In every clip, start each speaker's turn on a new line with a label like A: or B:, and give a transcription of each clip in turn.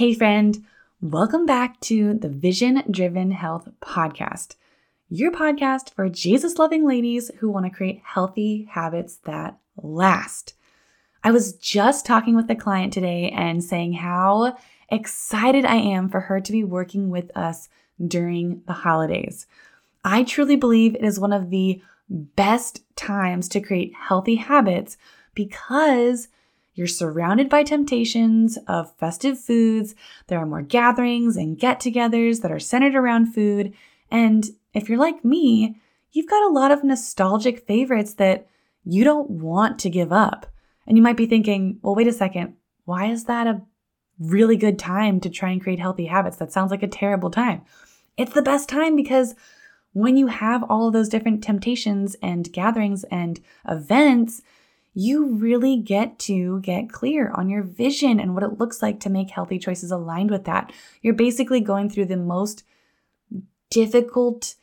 A: Hey, friend, welcome back to the Vision Driven Health Podcast, your podcast for Jesus loving ladies who want to create healthy habits that last. I was just talking with a client today and saying how excited I am for her to be working with us during the holidays. I truly believe it is one of the best times to create healthy habits because you're surrounded by temptations of festive foods. There are more gatherings and get togethers that are centered around food. And if you're like me, you've got a lot of nostalgic favorites that you don't want to give up. And you might be thinking, well, wait a second, why is that a really good time to try and create healthy habits? That sounds like a terrible time. It's the best time because when you have all of those different temptations and gatherings and events, you really get to get clear on your vision and what it looks like to make healthy choices aligned with that. You're basically going through the most difficult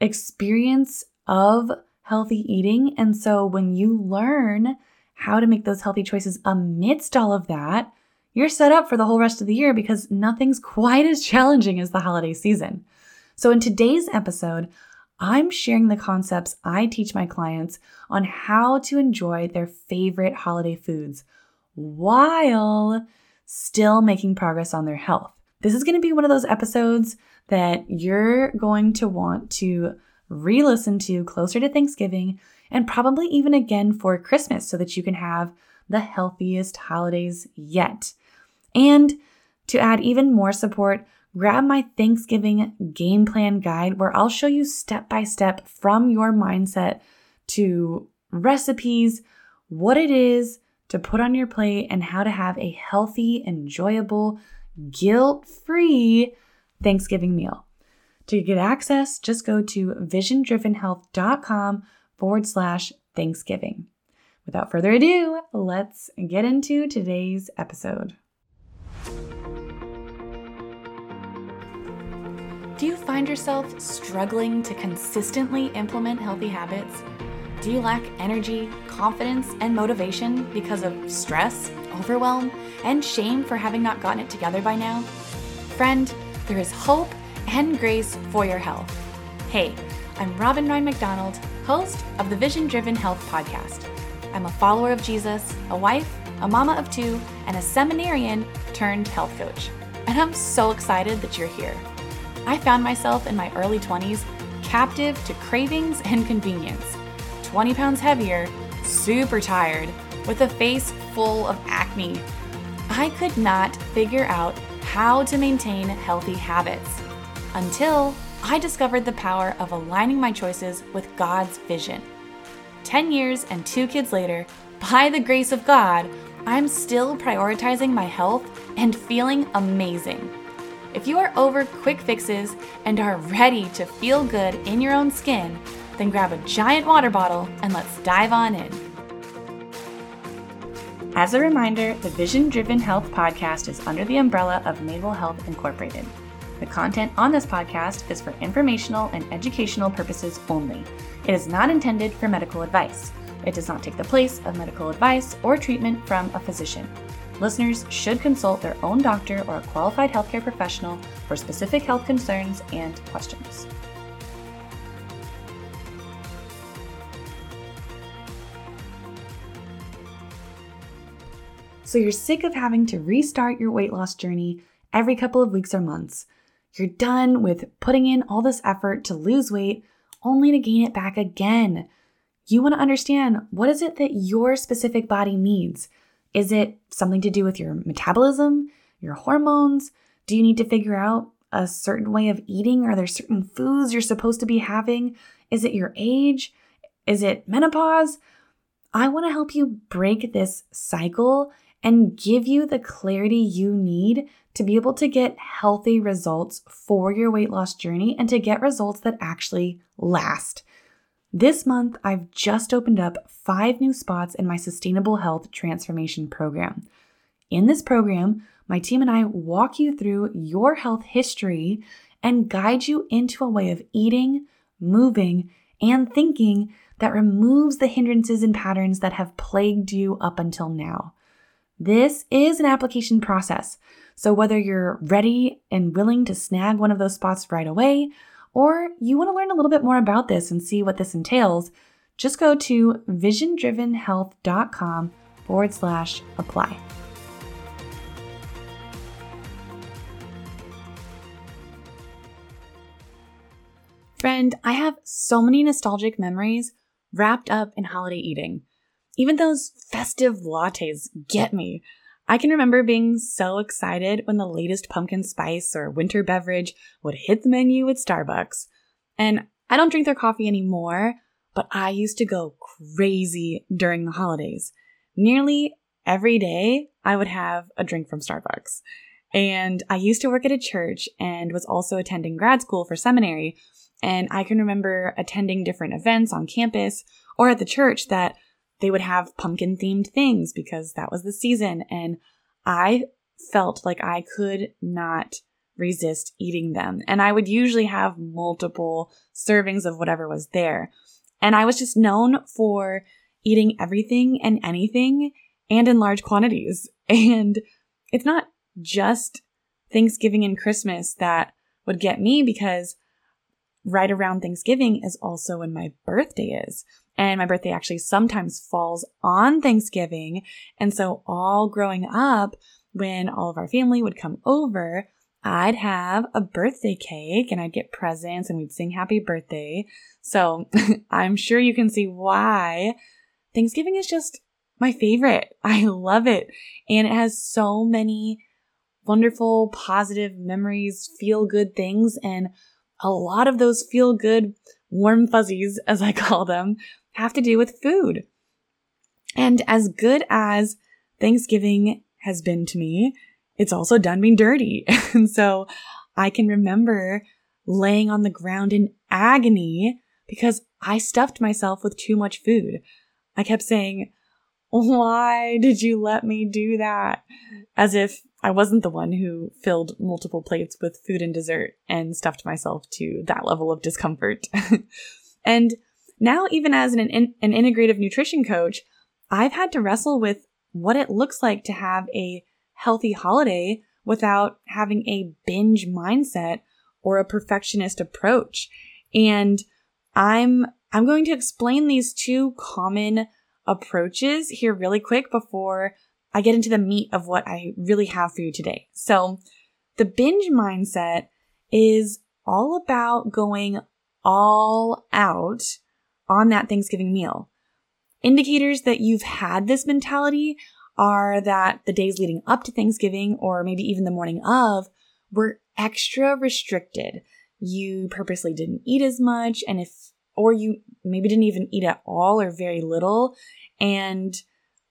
A: experience of healthy eating. And so when you learn how to make those healthy choices amidst all of that, you're set up for the whole rest of the year because nothing's quite as challenging as the holiday season. So, in today's episode, I'm sharing the concepts I teach my clients on how to enjoy their favorite holiday foods while still making progress on their health. This is going to be one of those episodes that you're going to want to re listen to closer to Thanksgiving and probably even again for Christmas so that you can have the healthiest holidays yet. And to add even more support, grab my Thanksgiving game plan guide where I'll show you step by step from your mindset to recipes, what it is to put on your plate, and how to have a healthy, enjoyable, guilt free Thanksgiving meal. To get access, just go to visiondrivenhealth.com forward slash Thanksgiving. Without further ado, let's get into today's episode. Do you find yourself struggling to consistently implement healthy habits? Do you lack energy, confidence, and motivation because of stress, overwhelm, and shame for having not gotten it together by now? Friend, there is hope and grace for your health. Hey, I'm Robin Ryan McDonald, host of the Vision Driven Health Podcast. I'm a follower of Jesus, a wife, a mama of two, and a seminarian turned health coach. And I'm so excited that you're here. I found myself in my early 20s captive to cravings and convenience. 20 pounds heavier, super tired, with a face full of acne. I could not figure out how to maintain healthy habits until I discovered the power of aligning my choices with God's vision. 10 years and two kids later, by the grace of God, I'm still prioritizing my health and feeling amazing. If you are over quick fixes and are ready to feel good in your own skin, then grab a giant water bottle and let's dive on in. As a reminder, the Vision Driven Health podcast is under the umbrella of Naval Health Incorporated. The content on this podcast is for informational and educational purposes only. It is not intended for medical advice. It does not take the place of medical advice or treatment from a physician. Listeners should consult their own doctor or a qualified healthcare professional for specific health concerns and questions. So, you're sick of having to restart your weight loss journey every couple of weeks or months. You're done with putting in all this effort to lose weight only to gain it back again. You want to understand what is it that your specific body needs? Is it something to do with your metabolism, your hormones? Do you need to figure out a certain way of eating? Are there certain foods you're supposed to be having? Is it your age? Is it menopause? I want to help you break this cycle and give you the clarity you need to be able to get healthy results for your weight loss journey and to get results that actually last. This month, I've just opened up five new spots in my Sustainable Health Transformation Program. In this program, my team and I walk you through your health history and guide you into a way of eating, moving, and thinking that removes the hindrances and patterns that have plagued you up until now. This is an application process. So, whether you're ready and willing to snag one of those spots right away, or you want to learn a little bit more about this and see what this entails, just go to visiondrivenhealth.com forward slash apply. Friend, I have so many nostalgic memories wrapped up in holiday eating. Even those festive lattes get me. I can remember being so excited when the latest pumpkin spice or winter beverage would hit the menu at Starbucks. And I don't drink their coffee anymore, but I used to go crazy during the holidays. Nearly every day, I would have a drink from Starbucks. And I used to work at a church and was also attending grad school for seminary. And I can remember attending different events on campus or at the church that they would have pumpkin themed things because that was the season. And I felt like I could not resist eating them. And I would usually have multiple servings of whatever was there. And I was just known for eating everything and anything and in large quantities. And it's not just Thanksgiving and Christmas that would get me because right around Thanksgiving is also when my birthday is. And my birthday actually sometimes falls on Thanksgiving. And so all growing up, when all of our family would come over, I'd have a birthday cake and I'd get presents and we'd sing happy birthday. So I'm sure you can see why Thanksgiving is just my favorite. I love it. And it has so many wonderful, positive memories, feel good things. And a lot of those feel good, warm fuzzies, as I call them, have to do with food. And as good as Thanksgiving has been to me, it's also done me dirty. and so I can remember laying on the ground in agony because I stuffed myself with too much food. I kept saying, why did you let me do that? As if I wasn't the one who filled multiple plates with food and dessert and stuffed myself to that level of discomfort. and now, even as an, an integrative nutrition coach, I've had to wrestle with what it looks like to have a healthy holiday without having a binge mindset or a perfectionist approach. And I'm, I'm going to explain these two common approaches here really quick before I get into the meat of what I really have for you today. So the binge mindset is all about going all out on that Thanksgiving meal. Indicators that you've had this mentality are that the days leading up to Thanksgiving or maybe even the morning of were extra restricted. You purposely didn't eat as much and if or you maybe didn't even eat at all or very little and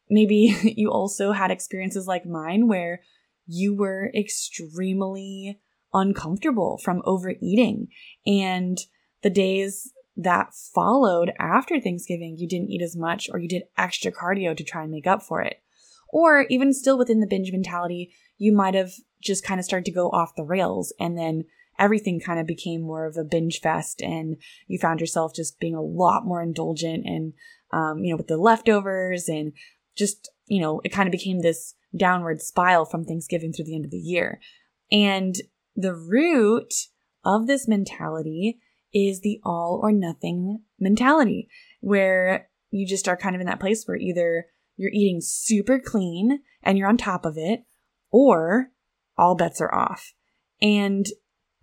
A: maybe you also had experiences like mine where you were extremely uncomfortable from overeating and the days that followed after Thanksgiving, you didn't eat as much or you did extra cardio to try and make up for it. Or even still within the binge mentality, you might have just kind of started to go off the rails and then everything kind of became more of a binge fest and you found yourself just being a lot more indulgent and, um, you know, with the leftovers and just, you know, it kind of became this downward spiral from Thanksgiving through the end of the year. And the root of this mentality is the all or nothing mentality where you just are kind of in that place where either you're eating super clean and you're on top of it or all bets are off. And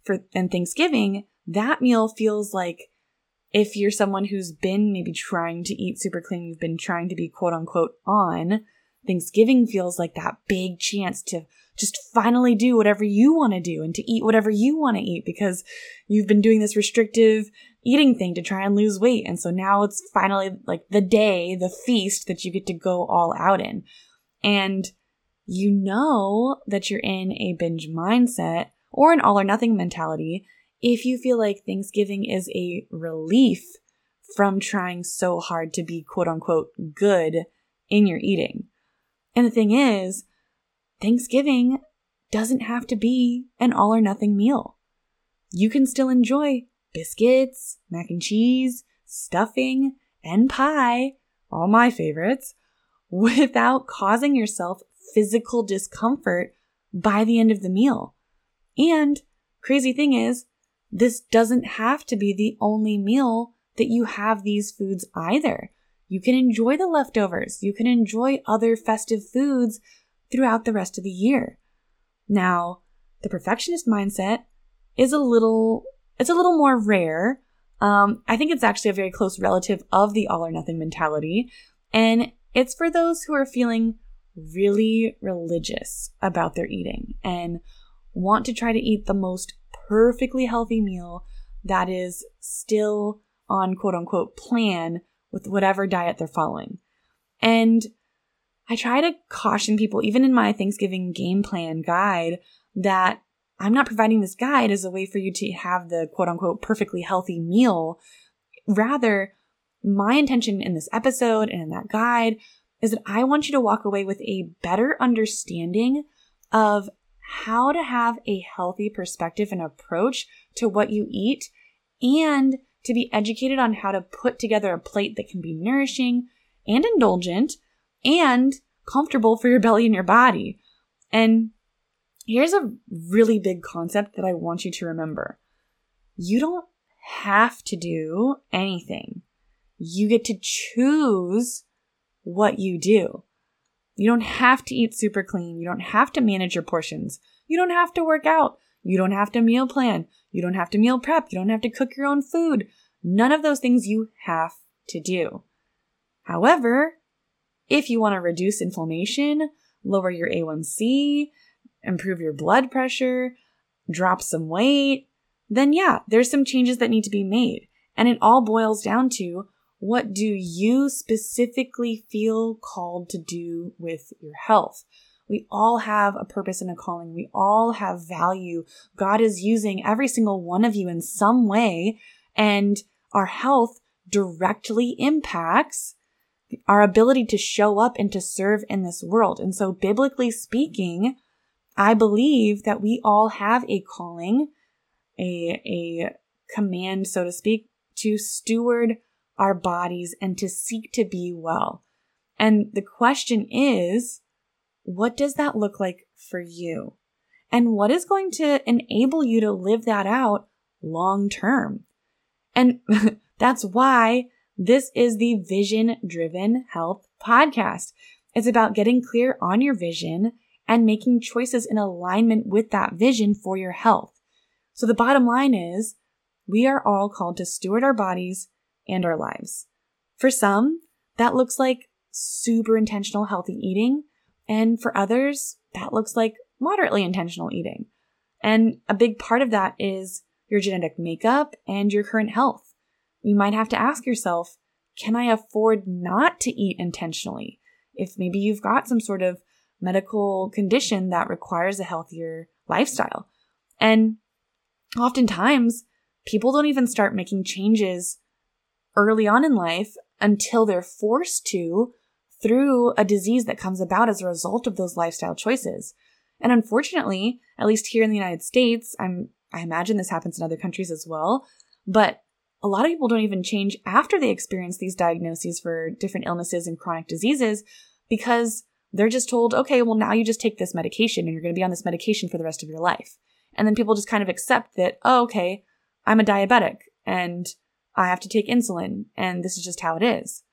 A: for and Thanksgiving, that meal feels like if you're someone who's been maybe trying to eat super clean, you've been trying to be quote unquote on, Thanksgiving feels like that big chance to just finally do whatever you want to do and to eat whatever you want to eat because you've been doing this restrictive eating thing to try and lose weight. And so now it's finally like the day, the feast that you get to go all out in. And you know that you're in a binge mindset or an all or nothing mentality if you feel like Thanksgiving is a relief from trying so hard to be quote unquote good in your eating. And the thing is, Thanksgiving doesn't have to be an all or nothing meal. You can still enjoy biscuits, mac and cheese, stuffing, and pie, all my favorites, without causing yourself physical discomfort by the end of the meal. And crazy thing is, this doesn't have to be the only meal that you have these foods either. You can enjoy the leftovers. You can enjoy other festive foods throughout the rest of the year. Now, the perfectionist mindset is a little, it's a little more rare. Um, I think it's actually a very close relative of the all or nothing mentality. And it's for those who are feeling really religious about their eating and want to try to eat the most perfectly healthy meal that is still on quote unquote plan with whatever diet they're following. And I try to caution people, even in my Thanksgiving game plan guide, that I'm not providing this guide as a way for you to have the quote unquote perfectly healthy meal. Rather, my intention in this episode and in that guide is that I want you to walk away with a better understanding of how to have a healthy perspective and approach to what you eat and to be educated on how to put together a plate that can be nourishing and indulgent and comfortable for your belly and your body. And here's a really big concept that I want you to remember you don't have to do anything, you get to choose what you do. You don't have to eat super clean. You don't have to manage your portions. You don't have to work out. You don't have to meal plan. You don't have to meal prep. You don't have to cook your own food. None of those things you have to do. However, if you want to reduce inflammation, lower your A1C, improve your blood pressure, drop some weight, then yeah, there's some changes that need to be made. And it all boils down to what do you specifically feel called to do with your health? We all have a purpose and a calling. We all have value. God is using every single one of you in some way, and our health directly impacts our ability to show up and to serve in this world. And so, biblically speaking, I believe that we all have a calling, a, a command, so to speak, to steward our bodies and to seek to be well. And the question is, what does that look like for you? And what is going to enable you to live that out long term? And that's why this is the Vision Driven Health Podcast. It's about getting clear on your vision and making choices in alignment with that vision for your health. So the bottom line is we are all called to steward our bodies and our lives. For some, that looks like super intentional healthy eating. And for others, that looks like moderately intentional eating. And a big part of that is your genetic makeup and your current health you might have to ask yourself, can I afford not to eat intentionally? If maybe you've got some sort of medical condition that requires a healthier lifestyle. And oftentimes, people don't even start making changes early on in life until they're forced to through a disease that comes about as a result of those lifestyle choices. And unfortunately, at least here in the United States, I'm I imagine this happens in other countries as well, but a lot of people don't even change after they experience these diagnoses for different illnesses and chronic diseases because they're just told, okay, well, now you just take this medication and you're going to be on this medication for the rest of your life. And then people just kind of accept that, oh, okay, I'm a diabetic and I have to take insulin and this is just how it is.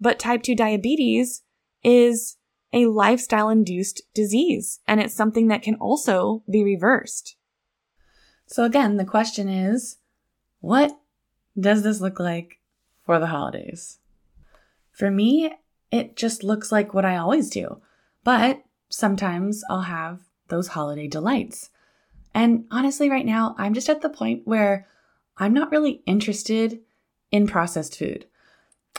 A: But type 2 diabetes is a lifestyle induced disease and it's something that can also be reversed. So again, the question is, what does this look like for the holidays? For me, it just looks like what I always do, but sometimes I'll have those holiday delights. And honestly, right now, I'm just at the point where I'm not really interested in processed food.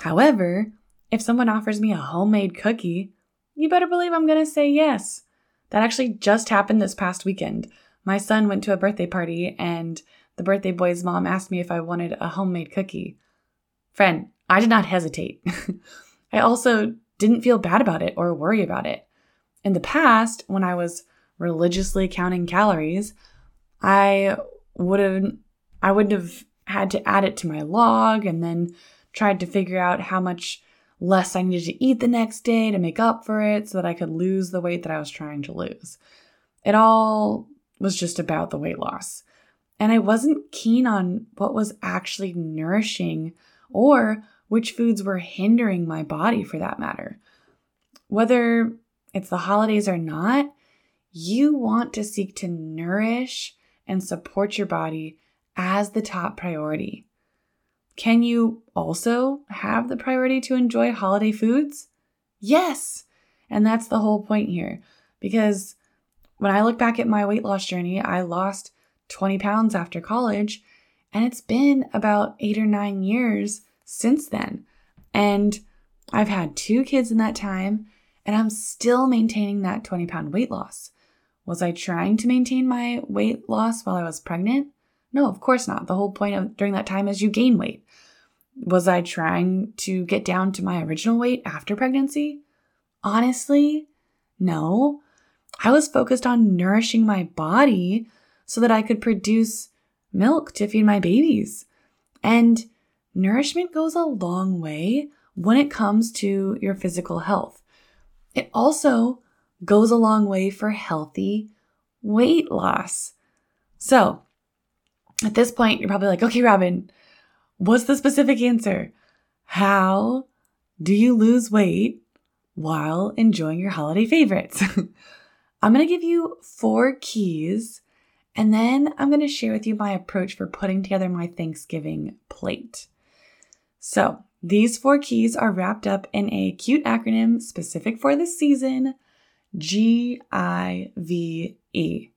A: However, if someone offers me a homemade cookie, you better believe I'm going to say yes. That actually just happened this past weekend. My son went to a birthday party and the birthday boy's mom asked me if I wanted a homemade cookie. Friend, I did not hesitate. I also didn't feel bad about it or worry about it. In the past, when I was religiously counting calories, I would have I would have had to add it to my log and then tried to figure out how much less I needed to eat the next day to make up for it so that I could lose the weight that I was trying to lose. It all was just about the weight loss. And I wasn't keen on what was actually nourishing or which foods were hindering my body for that matter. Whether it's the holidays or not, you want to seek to nourish and support your body as the top priority. Can you also have the priority to enjoy holiday foods? Yes. And that's the whole point here. Because when I look back at my weight loss journey, I lost 20 pounds after college, and it's been about eight or nine years since then. And I've had two kids in that time, and I'm still maintaining that 20 pound weight loss. Was I trying to maintain my weight loss while I was pregnant? No, of course not. The whole point of during that time is you gain weight. Was I trying to get down to my original weight after pregnancy? Honestly, no. I was focused on nourishing my body so that I could produce milk to feed my babies. And nourishment goes a long way when it comes to your physical health. It also goes a long way for healthy weight loss. So, at this point, you're probably like, okay, Robin, what's the specific answer? How do you lose weight while enjoying your holiday favorites? I'm going to give you four keys and then I'm going to share with you my approach for putting together my Thanksgiving plate. So, these four keys are wrapped up in a cute acronym specific for the season G I V E.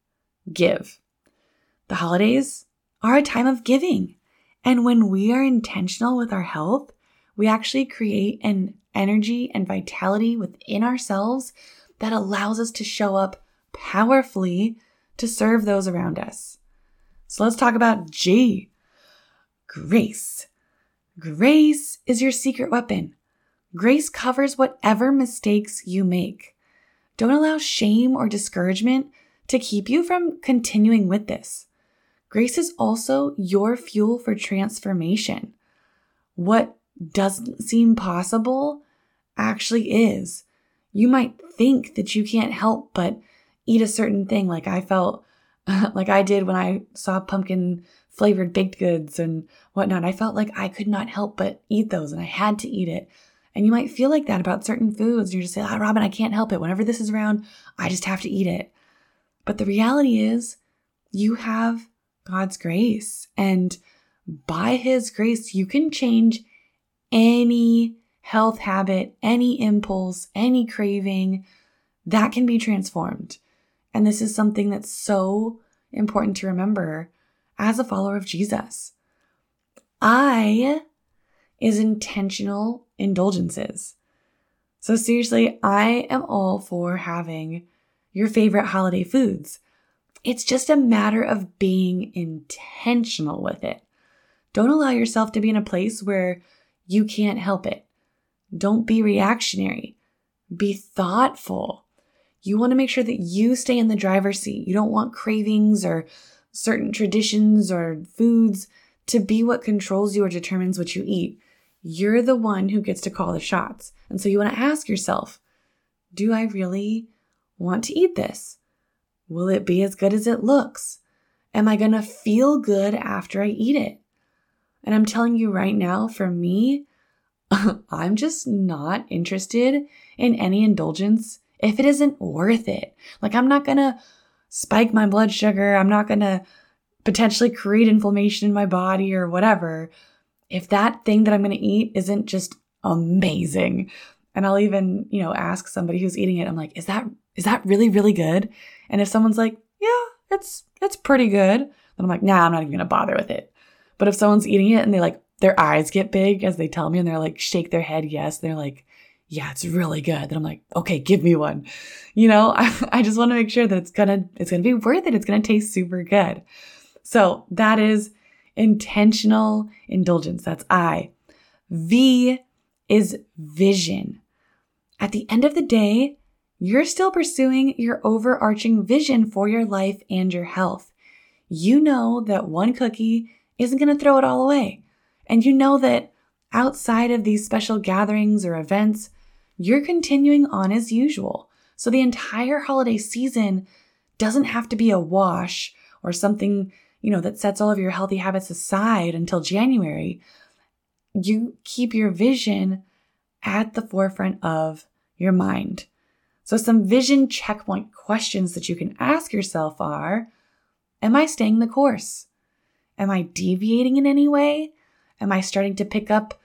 A: Give. The holidays are a time of giving. And when we are intentional with our health, we actually create an energy and vitality within ourselves that allows us to show up powerfully to serve those around us. So let's talk about G grace. Grace is your secret weapon. Grace covers whatever mistakes you make. Don't allow shame or discouragement to keep you from continuing with this. Grace is also your fuel for transformation. What doesn't seem possible actually is. You might think that you can't help but eat a certain thing like I felt like I did when I saw pumpkin flavored baked goods and whatnot. I felt like I could not help but eat those and I had to eat it. And you might feel like that about certain foods. You're just saying, ah, Robin, I can't help it. Whenever this is around, I just have to eat it. But the reality is, you have God's grace. And by His grace, you can change any health habit, any impulse, any craving that can be transformed. And this is something that's so important to remember as a follower of Jesus. I is intentional indulgences. So, seriously, I am all for having your favorite holiday foods. It's just a matter of being intentional with it. Don't allow yourself to be in a place where you can't help it. Don't be reactionary. Be thoughtful. You want to make sure that you stay in the driver's seat. You don't want cravings or certain traditions or foods to be what controls you or determines what you eat. You're the one who gets to call the shots. And so you want to ask yourself Do I really want to eat this? Will it be as good as it looks? Am I going to feel good after I eat it? And I'm telling you right now, for me, I'm just not interested in any indulgence if it isn't worth it. Like, I'm not gonna spike my blood sugar, I'm not gonna potentially create inflammation in my body or whatever. If that thing that I'm gonna eat isn't just amazing, and I'll even, you know, ask somebody who's eating it, I'm like, is that is that really, really good? And if someone's like, yeah, it's it's pretty good, then I'm like, nah, I'm not even gonna bother with it. But if someone's eating it and they like their eyes get big as they tell me and they're like shake their head yes, they're like, yeah, it's really good. Then I'm like, okay, give me one. You know, I, I just want to make sure that it's gonna, it's gonna be worth it. It's gonna taste super good. So that is intentional indulgence. That's I. V is vision. At the end of the day, you're still pursuing your overarching vision for your life and your health. You know that one cookie isn't going to throw it all away. And you know that outside of these special gatherings or events, you're continuing on as usual. So the entire holiday season doesn't have to be a wash or something, you know, that sets all of your healthy habits aside until January. You keep your vision at the forefront of your mind. So, some vision checkpoint questions that you can ask yourself are Am I staying the course? Am I deviating in any way? Am I starting to pick up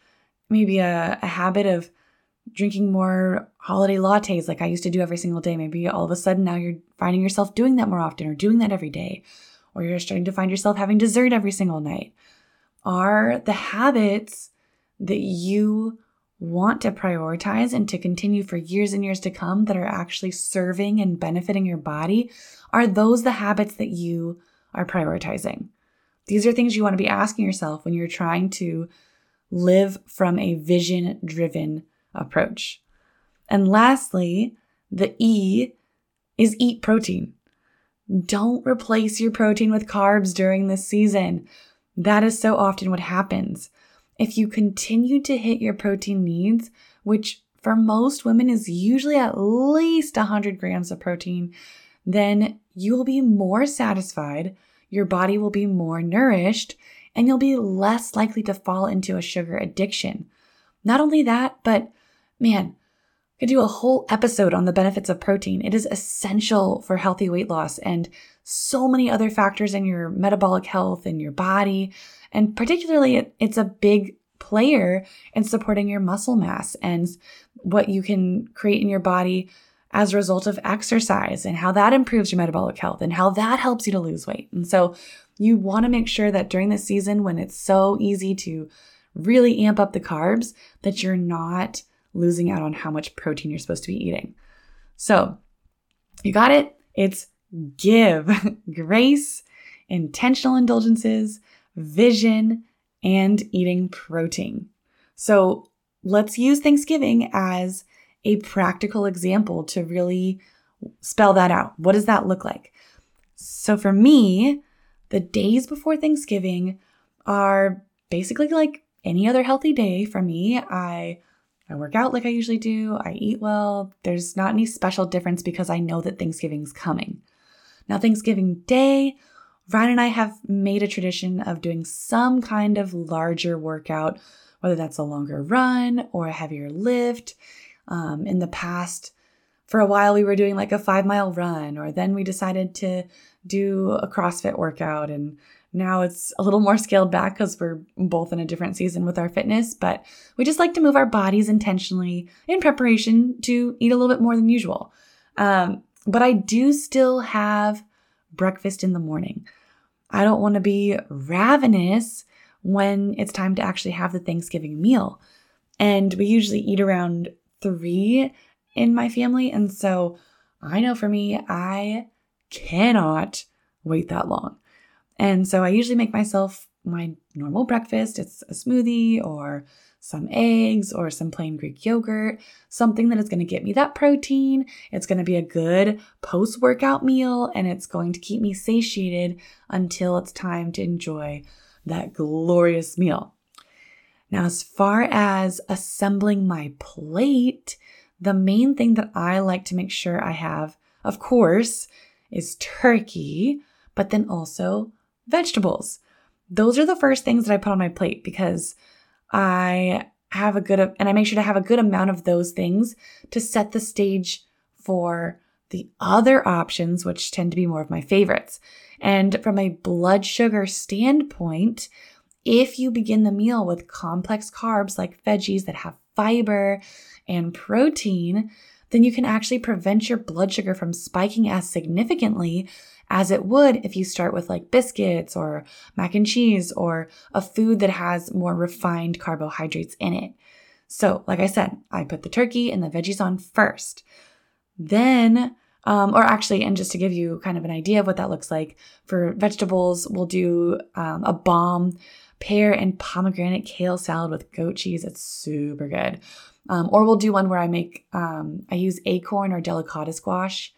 A: maybe a, a habit of drinking more holiday lattes like I used to do every single day? Maybe all of a sudden now you're finding yourself doing that more often or doing that every day, or you're starting to find yourself having dessert every single night. Are the habits that you want to prioritize and to continue for years and years to come that are actually serving and benefiting your body? Are those the habits that you are prioritizing? These are things you want to be asking yourself when you're trying to live from a vision driven approach. And lastly, the E is eat protein. Don't replace your protein with carbs during this season. That is so often what happens. If you continue to hit your protein needs, which for most women is usually at least 100 grams of protein, then you will be more satisfied, your body will be more nourished, and you'll be less likely to fall into a sugar addiction. Not only that, but man, could do a whole episode on the benefits of protein. It is essential for healthy weight loss and so many other factors in your metabolic health and your body. And particularly, it, it's a big player in supporting your muscle mass and what you can create in your body as a result of exercise and how that improves your metabolic health and how that helps you to lose weight. And so you want to make sure that during the season when it's so easy to really amp up the carbs that you're not losing out on how much protein you're supposed to be eating. So, you got it? It's give, grace, intentional indulgences, vision, and eating protein. So, let's use Thanksgiving as a practical example to really spell that out. What does that look like? So, for me, the days before Thanksgiving are basically like any other healthy day for me. I I work out like I usually do. I eat well. There's not any special difference because I know that Thanksgiving's coming. Now, Thanksgiving Day, Ryan and I have made a tradition of doing some kind of larger workout, whether that's a longer run or a heavier lift. Um, in the past, for a while, we were doing like a five mile run, or then we decided to do a CrossFit workout. And now it's a little more scaled back because we're both in a different season with our fitness, but we just like to move our bodies intentionally in preparation to eat a little bit more than usual. Um, but I do still have breakfast in the morning. I don't want to be ravenous when it's time to actually have the Thanksgiving meal. And we usually eat around three in my family. And so I know for me, I cannot wait that long. And so I usually make myself my normal breakfast. It's a smoothie or some eggs or some plain Greek yogurt, something that is going to get me that protein. It's going to be a good post workout meal and it's going to keep me satiated until it's time to enjoy that glorious meal. Now, as far as assembling my plate, the main thing that I like to make sure I have, of course, is turkey, but then also vegetables. Those are the first things that I put on my plate because I have a good, and I make sure to have a good amount of those things to set the stage for the other options, which tend to be more of my favorites. And from a blood sugar standpoint, if you begin the meal with complex carbs like veggies that have fiber and protein, then you can actually prevent your blood sugar from spiking as significantly as it would if you start with like biscuits or mac and cheese or a food that has more refined carbohydrates in it. So, like I said, I put the turkey and the veggies on first. Then, um, or actually, and just to give you kind of an idea of what that looks like, for vegetables, we'll do um, a bomb pear and pomegranate kale salad with goat cheese. It's super good. Um, or we'll do one where I make, um, I use acorn or delicata squash.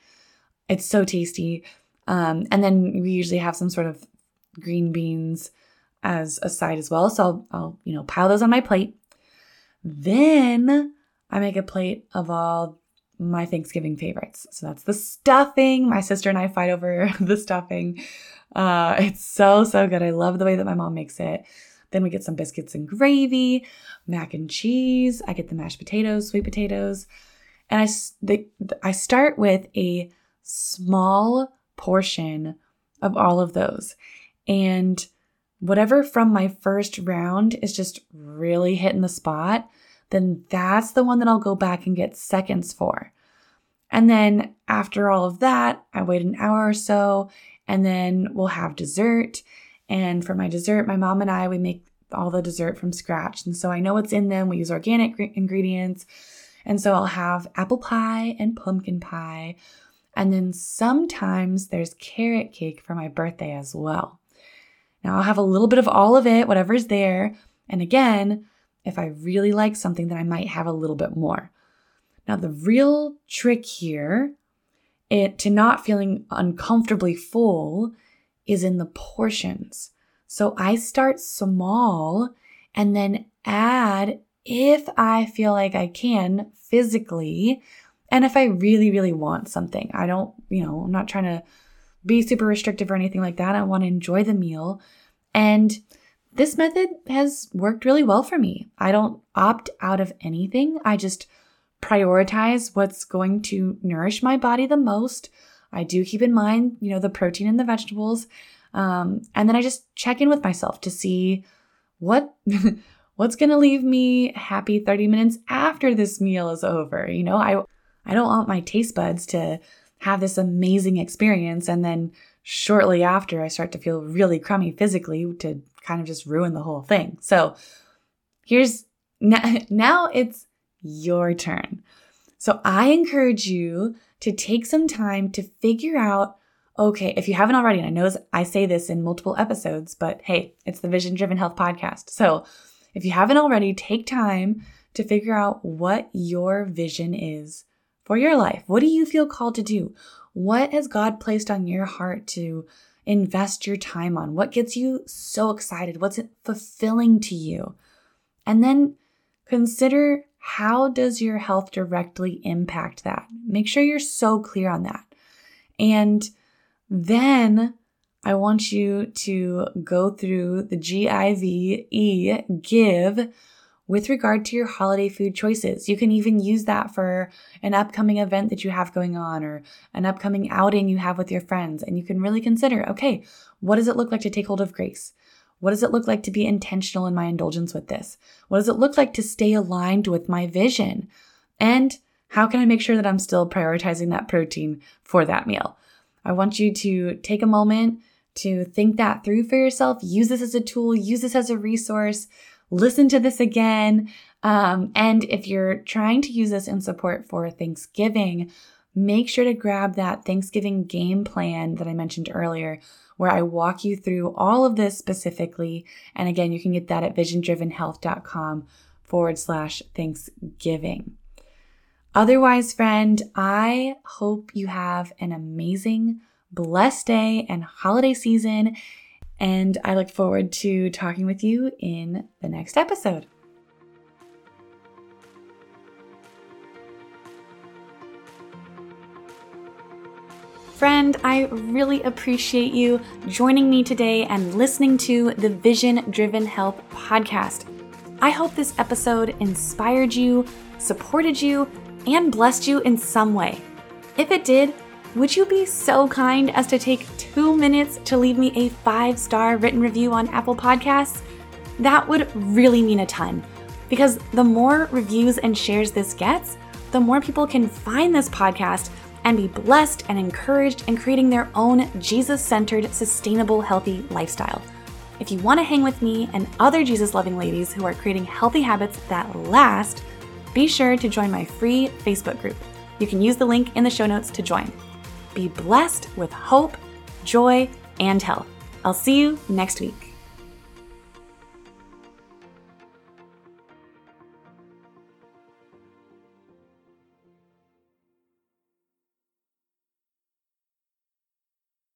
A: It's so tasty. Um, and then we usually have some sort of green beans as a side as well. So I'll, I'll, you know, pile those on my plate. Then I make a plate of all my Thanksgiving favorites. So that's the stuffing. My sister and I fight over the stuffing. Uh, it's so, so good. I love the way that my mom makes it. Then we get some biscuits and gravy, mac and cheese. I get the mashed potatoes, sweet potatoes. And I, the, I start with a small portion of all of those. And whatever from my first round is just really hitting the spot, then that's the one that I'll go back and get seconds for. And then after all of that, I wait an hour or so and then we'll have dessert. And for my dessert, my mom and I, we make all the dessert from scratch. And so I know what's in them. We use organic ingredients. And so I'll have apple pie and pumpkin pie. And then sometimes there's carrot cake for my birthday as well. Now I'll have a little bit of all of it, whatever's there. And again, if I really like something, then I might have a little bit more. Now, the real trick here it, to not feeling uncomfortably full is in the portions. So I start small and then add if I feel like I can physically and if I really, really want something. I don't, you know, I'm not trying to be super restrictive or anything like that. I want to enjoy the meal. And this method has worked really well for me. I don't opt out of anything. I just prioritize what's going to nourish my body the most. I do keep in mind, you know, the protein and the vegetables. Um, and then I just check in with myself to see what what's going to leave me happy 30 minutes after this meal is over. You know, I I don't want my taste buds to have this amazing experience and then shortly after I start to feel really crummy physically to kind of just ruin the whole thing. So, here's now, now it's your turn. So I encourage you to take some time to figure out okay, if you haven't already, and I know I say this in multiple episodes, but hey, it's the Vision Driven Health podcast. So if you haven't already, take time to figure out what your vision is for your life. What do you feel called to do? What has God placed on your heart to invest your time on? What gets you so excited? What's it fulfilling to you? And then consider how does your health directly impact that? Make sure you're so clear on that. And then I want you to go through the GIVE give with regard to your holiday food choices. You can even use that for an upcoming event that you have going on or an upcoming outing you have with your friends. And you can really consider okay, what does it look like to take hold of grace? What does it look like to be intentional in my indulgence with this? What does it look like to stay aligned with my vision? And how can I make sure that I'm still prioritizing that protein for that meal? I want you to take a moment to think that through for yourself. Use this as a tool, use this as a resource, listen to this again. Um, and if you're trying to use this in support for Thanksgiving, make sure to grab that Thanksgiving game plan that I mentioned earlier where I walk you through all of this specifically. And again, you can get that at visiondrivenhealth.com forward slash Thanksgiving. Otherwise, friend, I hope you have an amazing, blessed day and holiday season. And I look forward to talking with you in the next episode. Friend, I really appreciate you joining me today and listening to the Vision Driven Health podcast. I hope this episode inspired you, supported you, and blessed you in some way. If it did, would you be so kind as to take two minutes to leave me a five star written review on Apple Podcasts? That would really mean a ton because the more reviews and shares this gets, the more people can find this podcast and be blessed and encouraged in creating their own Jesus centered, sustainable, healthy lifestyle. If you want to hang with me and other Jesus loving ladies who are creating healthy habits that last, be sure to join my free Facebook group. You can use the link in the show notes to join. Be blessed with hope, joy, and health. I'll see you next week.